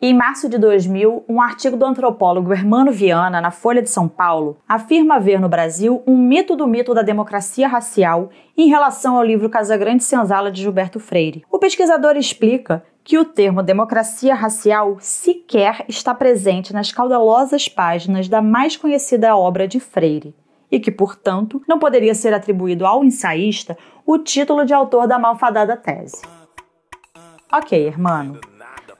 Em março de 2000, um artigo do antropólogo Hermano Viana, na Folha de São Paulo, afirma haver no Brasil um mito do mito da democracia racial em relação ao livro Casagrande Senzala de Gilberto Freire. O pesquisador explica que o termo democracia racial sequer está presente nas caudalosas páginas da mais conhecida obra de Freire, e que, portanto, não poderia ser atribuído ao ensaísta o título de autor da malfadada tese. Ok, hermano,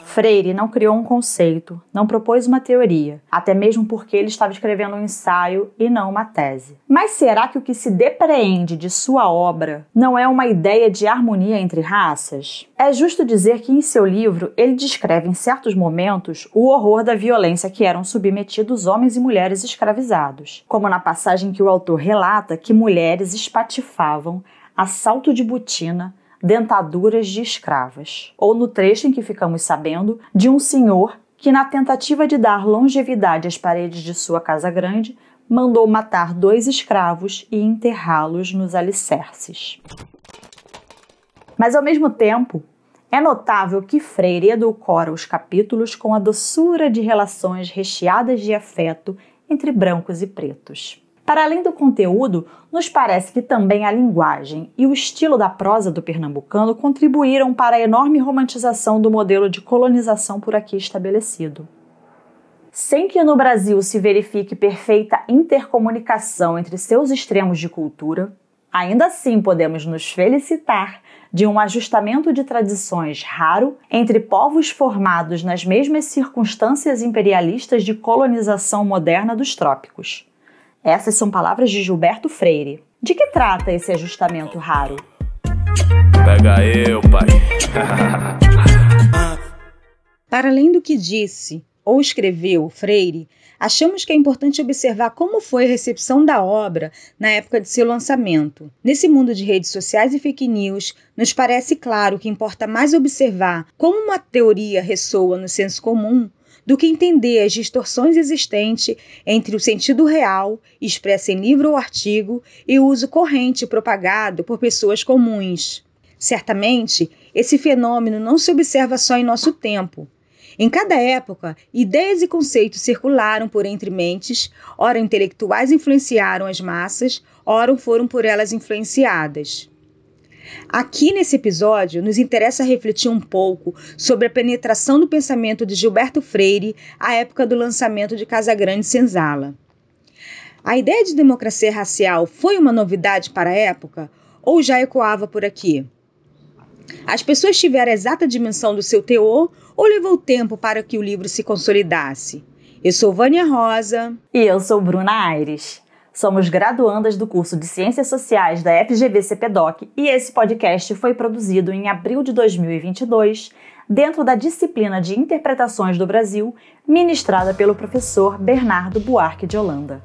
Freire não criou um conceito, não propôs uma teoria, até mesmo porque ele estava escrevendo um ensaio e não uma tese. Mas será que o que se depreende de sua obra não é uma ideia de harmonia entre raças? É justo dizer que em seu livro ele descreve em certos momentos o horror da violência que eram submetidos homens e mulheres escravizados, como na passagem que o autor relata que mulheres espatifavam assalto de botina dentaduras de escravas, ou no trecho em que ficamos sabendo de um senhor que, na tentativa de dar longevidade às paredes de sua casa grande, mandou matar dois escravos e enterrá-los nos alicerces. Mas, ao mesmo tempo, é notável que Freire edulcora os capítulos com a doçura de relações recheadas de afeto entre brancos e pretos. Para além do conteúdo, nos parece que também a linguagem e o estilo da prosa do pernambucano contribuíram para a enorme romantização do modelo de colonização por aqui estabelecido. Sem que no Brasil se verifique perfeita intercomunicação entre seus extremos de cultura, ainda assim podemos nos felicitar de um ajustamento de tradições raro entre povos formados nas mesmas circunstâncias imperialistas de colonização moderna dos trópicos. Essas são palavras de Gilberto Freire. De que trata esse ajustamento raro? Pega eu, pai. Para além do que disse ou escreveu Freire, achamos que é importante observar como foi a recepção da obra na época de seu lançamento. Nesse mundo de redes sociais e fake news, nos parece claro que importa mais observar como uma teoria ressoa no senso comum do que entender as distorções existentes entre o sentido real, expresso em livro ou artigo, e o uso corrente propagado por pessoas comuns. Certamente, esse fenômeno não se observa só em nosso tempo. Em cada época, ideias e conceitos circularam por entre mentes, ora intelectuais influenciaram as massas, ora foram por elas influenciadas. Aqui nesse episódio, nos interessa refletir um pouco sobre a penetração do pensamento de Gilberto Freire à época do lançamento de Casagrande Senzala. A ideia de democracia racial foi uma novidade para a época ou já ecoava por aqui? As pessoas tiveram a exata dimensão do seu teor ou levou tempo para que o livro se consolidasse? Eu sou Vânia Rosa. E eu sou Bruna Aires. Somos graduandas do curso de Ciências Sociais da FGV CPDOC e esse podcast foi produzido em abril de 2022 dentro da disciplina de Interpretações do Brasil, ministrada pelo professor Bernardo Buarque de Holanda.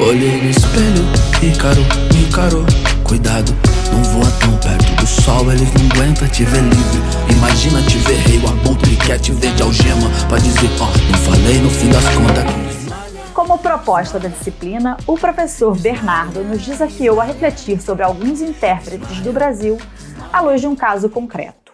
Olhei no espelho, Ícaro, Ícaro, cuidado não voa tão perto do sol, eles não aguentam te ver livre. Imagina te ver rei, o abutre quer te ver de algema. Pra dizer, ó, oh, não falei no fim das contas. Como proposta da disciplina, o professor Bernardo nos desafiou a refletir sobre alguns intérpretes do Brasil à luz de um caso concreto.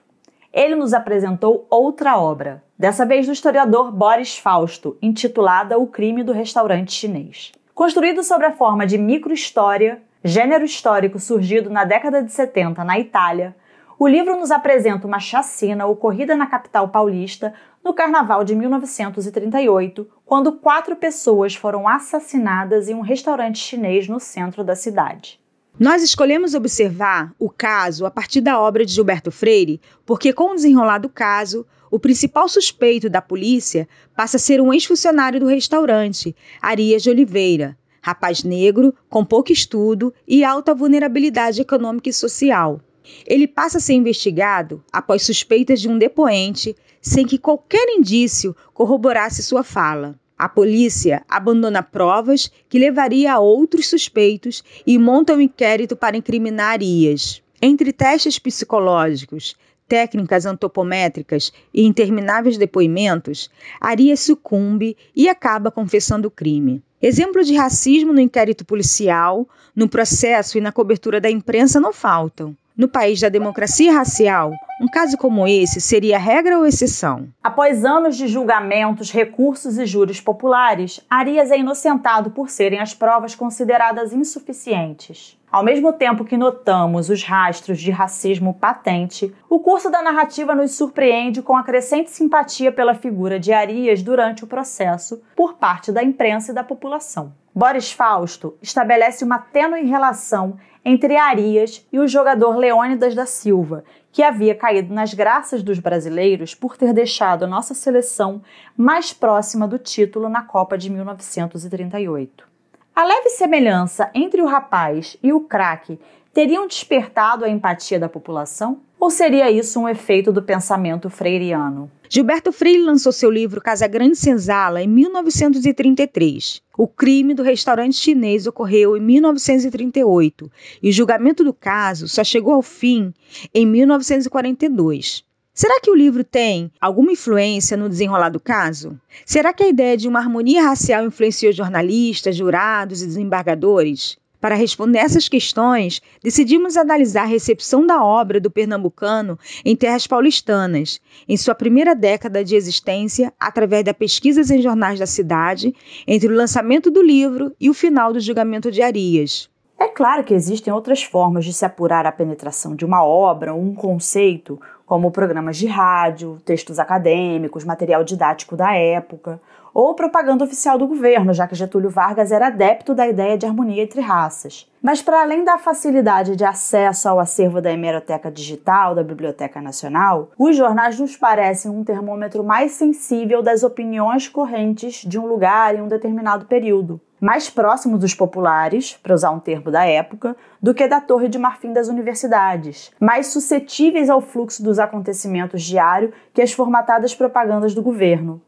Ele nos apresentou outra obra, dessa vez do historiador Boris Fausto, intitulada O Crime do Restaurante Chinês. Construído sobre a forma de microhistória, gênero histórico surgido na década de 70 na Itália, o livro nos apresenta uma chacina ocorrida na capital paulista no carnaval de 1938, quando quatro pessoas foram assassinadas em um restaurante chinês no centro da cidade. Nós escolhemos observar o caso a partir da obra de Gilberto Freire, porque, com o desenrolar do caso, o principal suspeito da polícia passa a ser um ex-funcionário do restaurante, Arias de Oliveira, rapaz negro, com pouco estudo e alta vulnerabilidade econômica e social. Ele passa a ser investigado após suspeitas de um depoente, sem que qualquer indício corroborasse sua fala. A polícia abandona provas que levaria a outros suspeitos e monta um inquérito para incriminar Arias. Entre testes psicológicos, técnicas antropométricas e intermináveis depoimentos, Arias sucumbe e acaba confessando o crime. Exemplos de racismo no inquérito policial, no processo e na cobertura da imprensa não faltam. No país da democracia racial, um caso como esse seria regra ou exceção? Após anos de julgamentos, recursos e júris populares, Arias é inocentado por serem as provas consideradas insuficientes. Ao mesmo tempo que notamos os rastros de racismo patente, o curso da narrativa nos surpreende com a crescente simpatia pela figura de Arias durante o processo por parte da imprensa e da população. Boris Fausto estabelece uma tênue relação entre Arias e o jogador Leônidas da Silva, que havia caído nas graças dos brasileiros por ter deixado a nossa seleção mais próxima do título na Copa de 1938. A leve semelhança entre o rapaz e o craque teriam despertado a empatia da população? Ou seria isso um efeito do pensamento freiriano? Gilberto Freire lançou seu livro Casa Grande Senzala em 1933. O crime do restaurante chinês ocorreu em 1938 e o julgamento do caso só chegou ao fim em 1942. Será que o livro tem alguma influência no desenrolar do caso? Será que a ideia de uma harmonia racial influenciou jornalistas, jurados e desembargadores? Para responder essas questões, decidimos analisar a recepção da obra do pernambucano em terras paulistanas, em sua primeira década de existência, através das pesquisas em jornais da cidade, entre o lançamento do livro e o final do julgamento de Arias. É claro que existem outras formas de se apurar a penetração de uma obra ou um conceito, como programas de rádio, textos acadêmicos, material didático da época, ou propaganda oficial do governo, já que Getúlio Vargas era adepto da ideia de harmonia entre raças. Mas, para além da facilidade de acesso ao acervo da hemeroteca digital da Biblioteca Nacional, os jornais nos parecem um termômetro mais sensível das opiniões correntes de um lugar em um determinado período mais próximo dos populares, para usar um termo da época, do que da Torre de Marfim das universidades, mais suscetíveis ao fluxo dos acontecimentos diário que as formatadas propagandas do governo.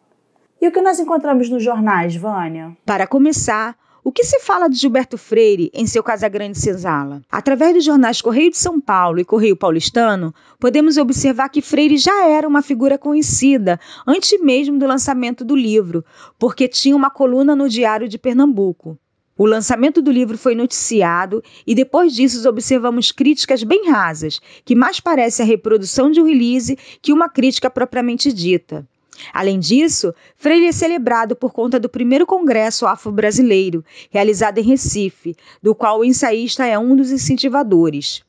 E o que nós encontramos nos jornais, Vânia? Para começar, o que se fala de Gilberto Freire em seu Casagrande Senzala? Através dos jornais Correio de São Paulo e Correio Paulistano, podemos observar que Freire já era uma figura conhecida antes mesmo do lançamento do livro, porque tinha uma coluna no Diário de Pernambuco. O lançamento do livro foi noticiado e depois disso observamos críticas bem rasas, que mais parece a reprodução de um release que uma crítica propriamente dita. Além disso, Freire é celebrado por conta do primeiro Congresso Afro-Brasileiro, realizado em Recife, do qual o ensaísta é um dos incentivadores.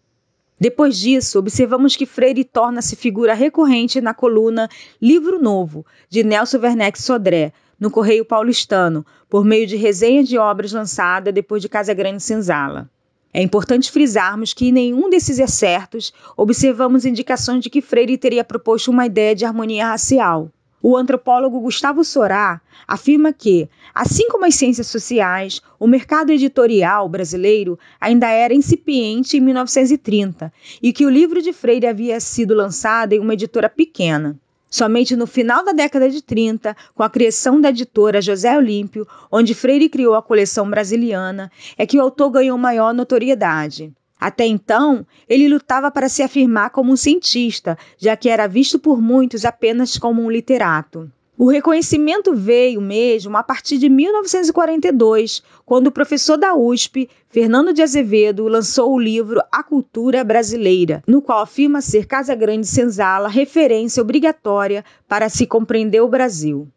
Depois disso, observamos que Freire torna-se figura recorrente na coluna Livro Novo, de Nelson Werneck Sodré, no Correio Paulistano, por meio de resenha de obras lançadas depois de Casa Grande Senzala. É importante frisarmos que em nenhum desses excertos observamos indicações de que Freire teria proposto uma ideia de harmonia racial. O antropólogo Gustavo Sorá afirma que, assim como as ciências sociais, o mercado editorial brasileiro ainda era incipiente em 1930 e que o livro de Freire havia sido lançado em uma editora pequena. Somente no final da década de 30, com a criação da editora José Olímpio, onde Freire criou a coleção brasiliana, é que o autor ganhou maior notoriedade. Até então, ele lutava para se afirmar como um cientista, já que era visto por muitos apenas como um literato. O reconhecimento veio mesmo a partir de 1942, quando o professor da USP, Fernando de Azevedo, lançou o livro A Cultura Brasileira, no qual afirma ser Casa Grande Senzala referência obrigatória para se compreender o Brasil.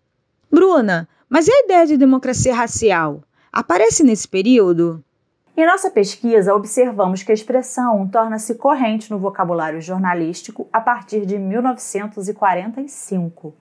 Bruna, mas e a ideia de democracia racial? Aparece nesse período? Em nossa pesquisa, observamos que a expressão torna-se corrente no vocabulário jornalístico a partir de 1945.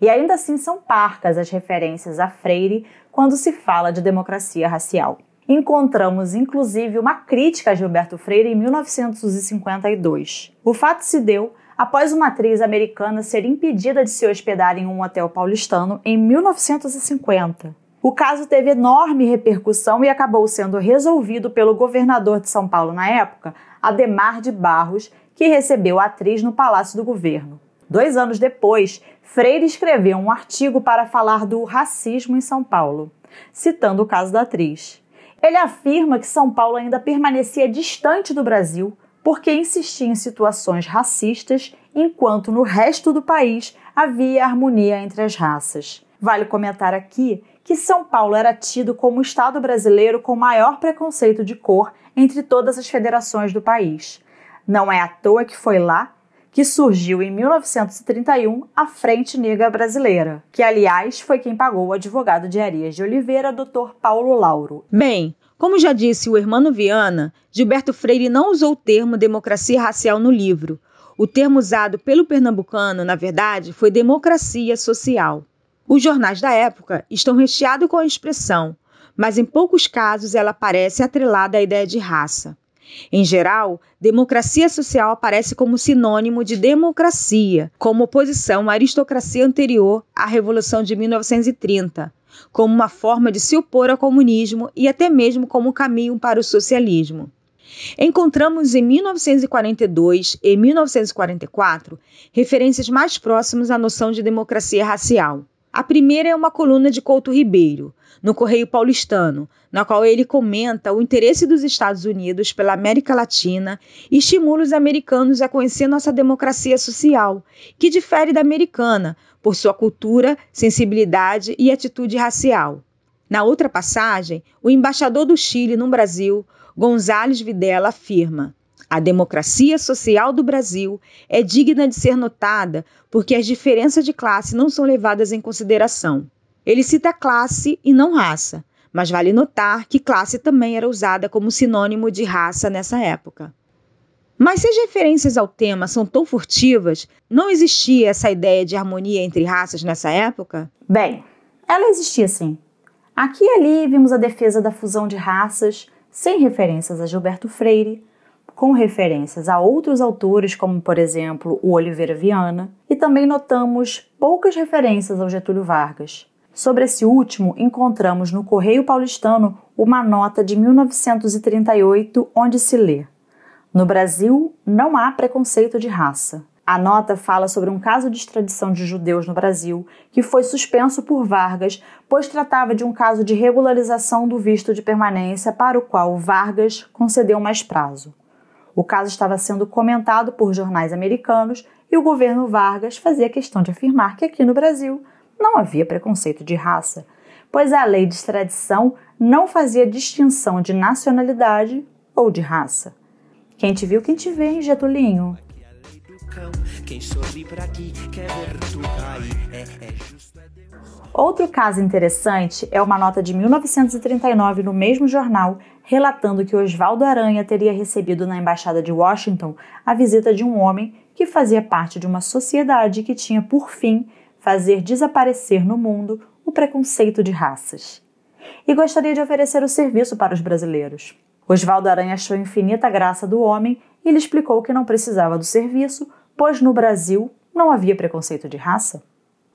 E ainda assim são parcas as referências a Freire quando se fala de democracia racial. Encontramos inclusive uma crítica a Gilberto Freire em 1952. O fato se deu após uma atriz americana ser impedida de se hospedar em um hotel paulistano em 1950. O caso teve enorme repercussão e acabou sendo resolvido pelo governador de São Paulo na época, Ademar de Barros, que recebeu a atriz no Palácio do Governo. Dois anos depois, Freire escreveu um artigo para falar do racismo em São Paulo, citando o caso da atriz. Ele afirma que São Paulo ainda permanecia distante do Brasil porque insistia em situações racistas, enquanto no resto do país havia harmonia entre as raças. Vale comentar aqui que São Paulo era tido como o estado brasileiro com maior preconceito de cor entre todas as federações do país. Não é à toa que foi lá que surgiu em 1931 a Frente Negra Brasileira, que aliás foi quem pagou o advogado de Arias de Oliveira, Dr. Paulo Lauro. Bem, como já disse o Hermano Viana, Gilberto Freire não usou o termo democracia racial no livro. O termo usado pelo pernambucano, na verdade, foi democracia social. Os jornais da época estão recheados com a expressão, mas em poucos casos ela aparece atrelada à ideia de raça. Em geral, democracia social aparece como sinônimo de democracia, como oposição à aristocracia anterior à Revolução de 1930, como uma forma de se opor ao comunismo e até mesmo como caminho para o socialismo. Encontramos em 1942 e 1944 referências mais próximas à noção de democracia racial. A primeira é uma coluna de Couto Ribeiro, no Correio Paulistano, na qual ele comenta o interesse dos Estados Unidos pela América Latina e estimula os americanos a conhecer nossa democracia social, que difere da americana por sua cultura, sensibilidade e atitude racial. Na outra passagem, o embaixador do Chile no Brasil, Gonzales Videla, afirma: a democracia social do Brasil é digna de ser notada porque as diferenças de classe não são levadas em consideração. Ele cita classe e não raça, mas vale notar que classe também era usada como sinônimo de raça nessa época. Mas se as referências ao tema são tão furtivas, não existia essa ideia de harmonia entre raças nessa época? Bem, ela existia sim. Aqui e ali vimos a defesa da fusão de raças, sem referências a Gilberto Freire, com referências a outros autores, como por exemplo o Oliveira Viana, e também notamos poucas referências ao Getúlio Vargas. Sobre esse último, encontramos no Correio Paulistano uma nota de 1938 onde se lê: No Brasil não há preconceito de raça. A nota fala sobre um caso de extradição de judeus no Brasil que foi suspenso por Vargas, pois tratava de um caso de regularização do visto de permanência para o qual Vargas concedeu mais prazo. O caso estava sendo comentado por jornais americanos e o governo Vargas fazia questão de afirmar que aqui no Brasil não havia preconceito de raça, pois a lei de extradição não fazia distinção de nacionalidade ou de raça. Quem te viu, quem te vê, hein, Getulinho? Outro caso interessante é uma nota de 1939 no mesmo jornal relatando que Oswaldo Aranha teria recebido na embaixada de Washington a visita de um homem que fazia parte de uma sociedade que tinha por fim fazer desaparecer no mundo o preconceito de raças. E gostaria de oferecer o serviço para os brasileiros. Oswaldo Aranha achou infinita graça do homem e lhe explicou que não precisava do serviço, pois no Brasil não havia preconceito de raça.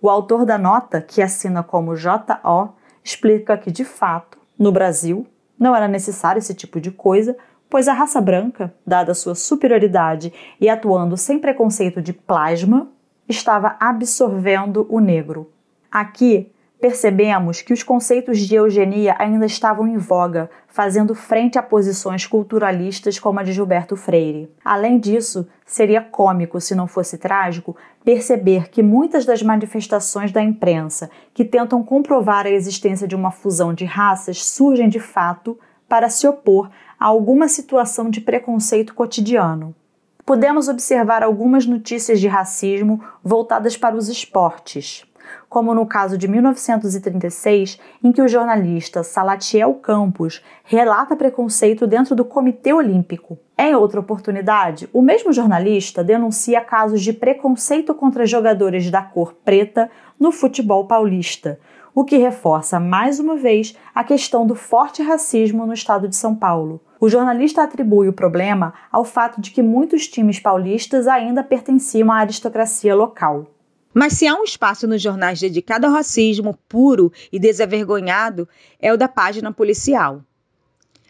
O autor da nota, que assina como JO, explica que, de fato, no Brasil, não era necessário esse tipo de coisa, pois a raça branca, dada sua superioridade e atuando sem preconceito de plasma, estava absorvendo o negro. Aqui percebemos que os conceitos de eugenia ainda estavam em voga, fazendo frente a posições culturalistas como a de Gilberto Freire. Além disso, seria cômico, se não fosse trágico, perceber que muitas das manifestações da imprensa que tentam comprovar a existência de uma fusão de raças surgem de fato para se opor a alguma situação de preconceito cotidiano podemos observar algumas notícias de racismo voltadas para os esportes, como no caso de 1936, em que o jornalista Salatiel Campos relata preconceito dentro do Comitê Olímpico. Em outra oportunidade, o mesmo jornalista denuncia casos de preconceito contra jogadores da cor preta no futebol paulista, o que reforça mais uma vez a questão do forte racismo no estado de São Paulo. O jornalista atribui o problema ao fato de que muitos times paulistas ainda pertenciam à aristocracia local. Mas se há um espaço nos jornais dedicado ao racismo puro e desavergonhado, é o da página policial.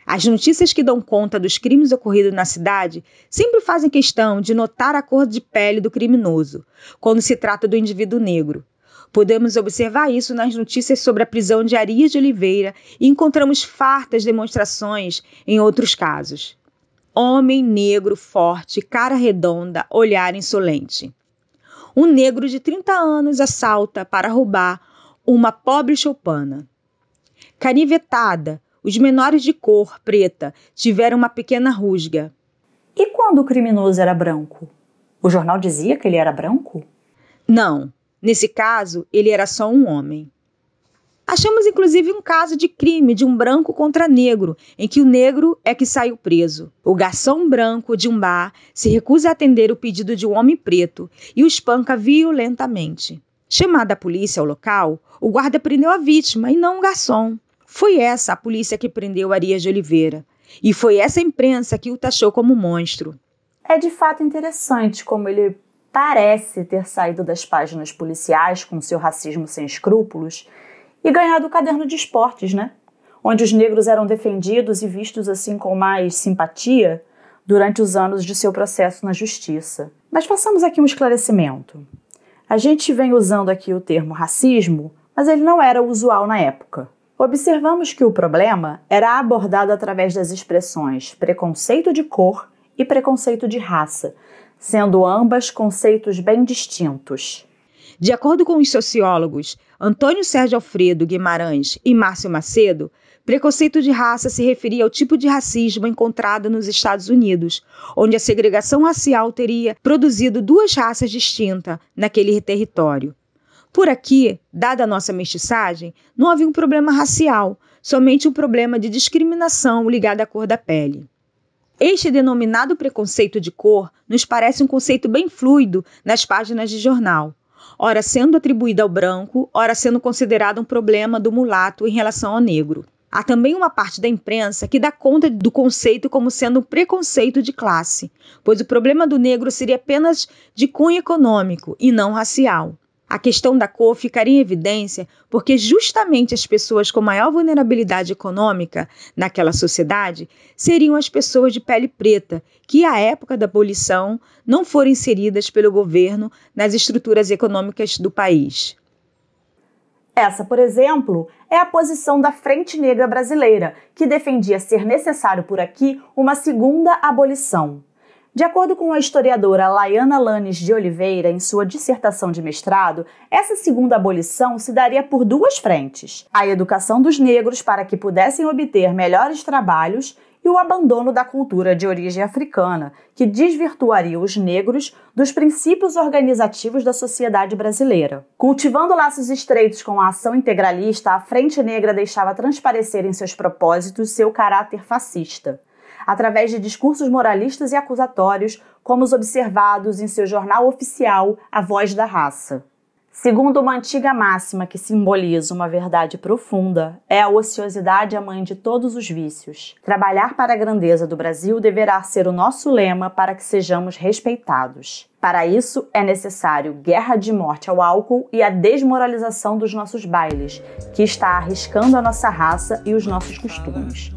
As notícias que dão conta dos crimes ocorridos na cidade sempre fazem questão de notar a cor de pele do criminoso, quando se trata do indivíduo negro. Podemos observar isso nas notícias sobre a prisão de Arias de Oliveira e encontramos fartas demonstrações em outros casos. Homem negro forte, cara redonda, olhar insolente. Um negro de 30 anos assalta para roubar uma pobre choupana. Canivetada, os menores de cor preta tiveram uma pequena rusga. E quando o criminoso era branco? O jornal dizia que ele era branco? Não, nesse caso, ele era só um homem. Achamos inclusive um caso de crime de um branco contra negro, em que o negro é que saiu preso. O garçom branco de um bar se recusa a atender o pedido de um homem preto e o espanca violentamente. Chamada a polícia ao local, o guarda prendeu a vítima e não o garçom. Foi essa a polícia que prendeu Arias de Oliveira. E foi essa imprensa que o taxou como monstro. É de fato interessante como ele parece ter saído das páginas policiais com seu racismo sem escrúpulos e ganhado o caderno de esportes, né? Onde os negros eram defendidos e vistos assim com mais simpatia durante os anos de seu processo na justiça. Mas façamos aqui um esclarecimento. A gente vem usando aqui o termo racismo, mas ele não era usual na época. Observamos que o problema era abordado através das expressões preconceito de cor e preconceito de raça, sendo ambas conceitos bem distintos. De acordo com os sociólogos Antônio Sérgio Alfredo Guimarães e Márcio Macedo, preconceito de raça se referia ao tipo de racismo encontrado nos Estados Unidos, onde a segregação racial teria produzido duas raças distintas naquele território. Por aqui, dada a nossa mestiçagem, não havia um problema racial, somente um problema de discriminação ligado à cor da pele. Este denominado preconceito de cor nos parece um conceito bem fluido nas páginas de jornal ora sendo atribuída ao branco, ora sendo considerado um problema do mulato em relação ao negro. Há também uma parte da imprensa que dá conta do conceito como sendo um preconceito de classe, pois o problema do negro seria apenas de cunho econômico e não racial. A questão da cor ficaria em evidência porque justamente as pessoas com maior vulnerabilidade econômica naquela sociedade seriam as pessoas de pele preta, que à época da abolição não foram inseridas pelo governo nas estruturas econômicas do país. Essa, por exemplo, é a posição da Frente Negra Brasileira, que defendia ser necessário por aqui uma segunda abolição. De acordo com a historiadora Laiana Lanes de Oliveira, em sua dissertação de mestrado, essa segunda abolição se daria por duas frentes: a educação dos negros para que pudessem obter melhores trabalhos e o abandono da cultura de origem africana, que desvirtuaria os negros dos princípios organizativos da sociedade brasileira. Cultivando laços estreitos com a ação integralista, a Frente Negra deixava transparecer em seus propósitos seu caráter fascista através de discursos moralistas e acusatórios, como os observados em seu jornal oficial A Voz da Raça. Segundo uma antiga máxima que simboliza uma verdade profunda, é a ociosidade a mãe de todos os vícios. Trabalhar para a grandeza do Brasil deverá ser o nosso lema para que sejamos respeitados. Para isso, é necessário guerra de morte ao álcool e a desmoralização dos nossos bailes, que está arriscando a nossa raça e os nossos costumes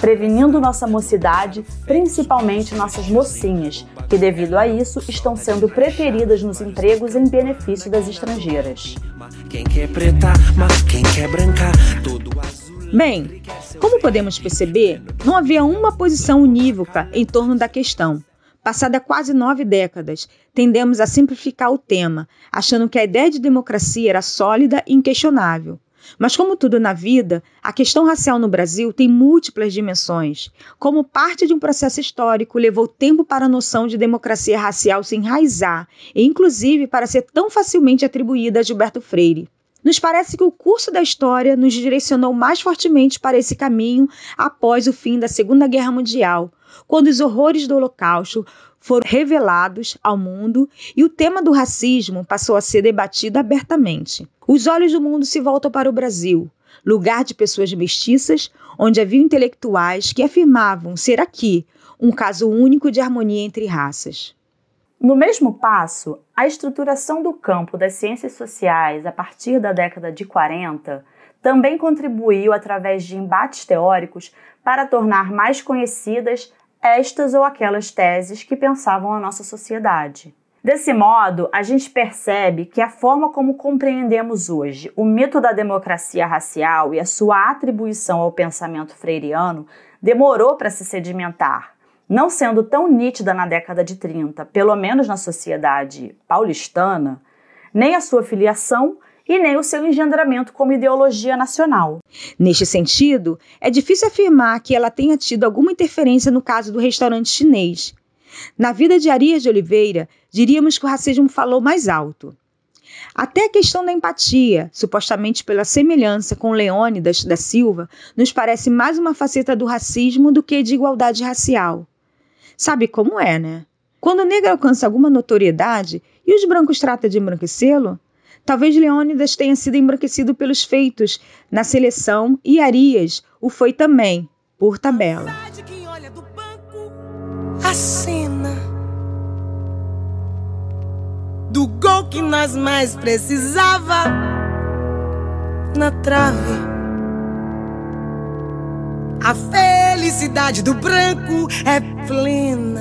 prevenindo nossa mocidade, principalmente nossas mocinhas, que devido a isso estão sendo preteridas nos empregos em benefício das estrangeiras. Bem, como podemos perceber, não havia uma posição unívoca em torno da questão. Passada quase nove décadas, tendemos a simplificar o tema, achando que a ideia de democracia era sólida e inquestionável. Mas, como tudo na vida, a questão racial no Brasil tem múltiplas dimensões. Como parte de um processo histórico, levou tempo para a noção de democracia racial se enraizar, e inclusive para ser tão facilmente atribuída a Gilberto Freire. Nos parece que o curso da história nos direcionou mais fortemente para esse caminho após o fim da Segunda Guerra Mundial, quando os horrores do Holocausto foram revelados ao mundo e o tema do racismo passou a ser debatido abertamente. Os olhos do mundo se voltam para o Brasil, lugar de pessoas mestiças, onde havia intelectuais que afirmavam ser aqui um caso único de harmonia entre raças. No mesmo passo, a estruturação do campo das ciências sociais a partir da década de 40 também contribuiu através de embates teóricos para tornar mais conhecidas estas ou aquelas teses que pensavam a nossa sociedade. Desse modo, a gente percebe que a forma como compreendemos hoje o mito da democracia racial e a sua atribuição ao pensamento freiriano demorou para se sedimentar, não sendo tão nítida na década de 30, pelo menos na sociedade paulistana, nem a sua filiação e nem o seu engendramento como ideologia nacional. Neste sentido, é difícil afirmar que ela tenha tido alguma interferência no caso do restaurante chinês. Na vida de Arias de Oliveira, diríamos que o racismo falou mais alto. Até a questão da empatia, supostamente pela semelhança com Leônidas da Silva, nos parece mais uma faceta do racismo do que de igualdade racial. Sabe como é, né? Quando o negro alcança alguma notoriedade e os brancos tratam de embranquecê-lo, talvez Leônidas tenha sido embranquecido pelos feitos na seleção e Arias o foi também, por tabela. A cena do gol que nós mais precisava na trave. A felicidade do branco é plena.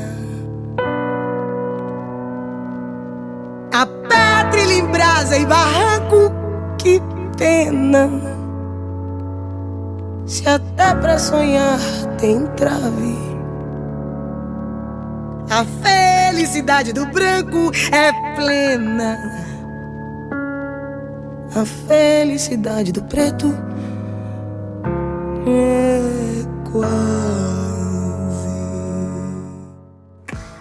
A pedra em brasa e barranco, que pena. Se até pra sonhar tem trave. A felicidade do branco é plena. A felicidade do preto é quase.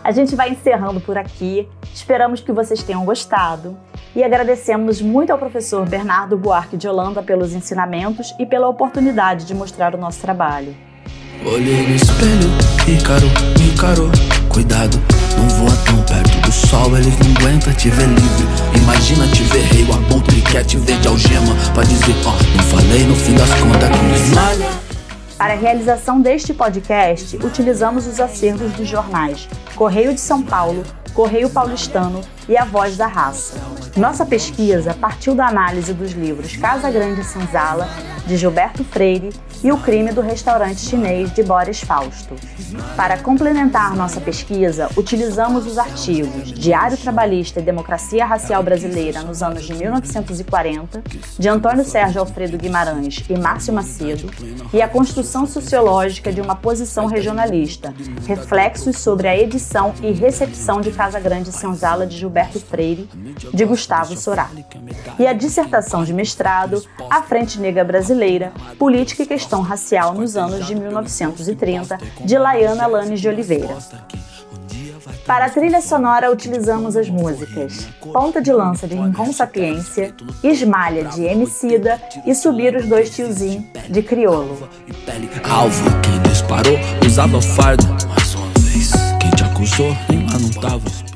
A gente vai encerrando por aqui. Esperamos que vocês tenham gostado e agradecemos muito ao professor Bernardo Buarque de Holanda pelos ensinamentos e pela oportunidade de mostrar o nosso trabalho. Olhei no espelho, Ícaro encarou. Cuidado, não voa tão perto do sol, eles não aguentam te ver livre. Imagina te ver rei, o aponto quer te ver de algema. Pra dizer, ó, oh, não falei no fim das contas que me para a realização deste podcast, utilizamos os acervos dos jornais Correio de São Paulo, Correio Paulistano e A Voz da Raça. Nossa pesquisa partiu da análise dos livros Casa Grande e de Gilberto Freire, e O Crime do Restaurante Chinês, de Boris Fausto. Para complementar nossa pesquisa, utilizamos os artigos Diário Trabalhista e Democracia Racial Brasileira nos anos de 1940, de Antônio Sérgio Alfredo Guimarães e Márcio Macedo, e A Construção Sociológica de uma Posição Regionalista, Reflexos sobre a Edição e Recepção de Casa Grande Senzala, de Gilberto Freire, de Gustavo Sorá. E a dissertação de mestrado, A Frente Negra Brasileira, Política e Questão Racial nos anos de 1930, de Laiana Lanes de Oliveira. Para a trilha sonora, utilizamos as músicas Ponta de Lança de Rincon Sapiência, Esmalha de Emicida e Subir os Dois Tiozinhos de Criolo. Alvo, quem disparou usava fardo. Mais uma vez, quem te acusou lá não tava.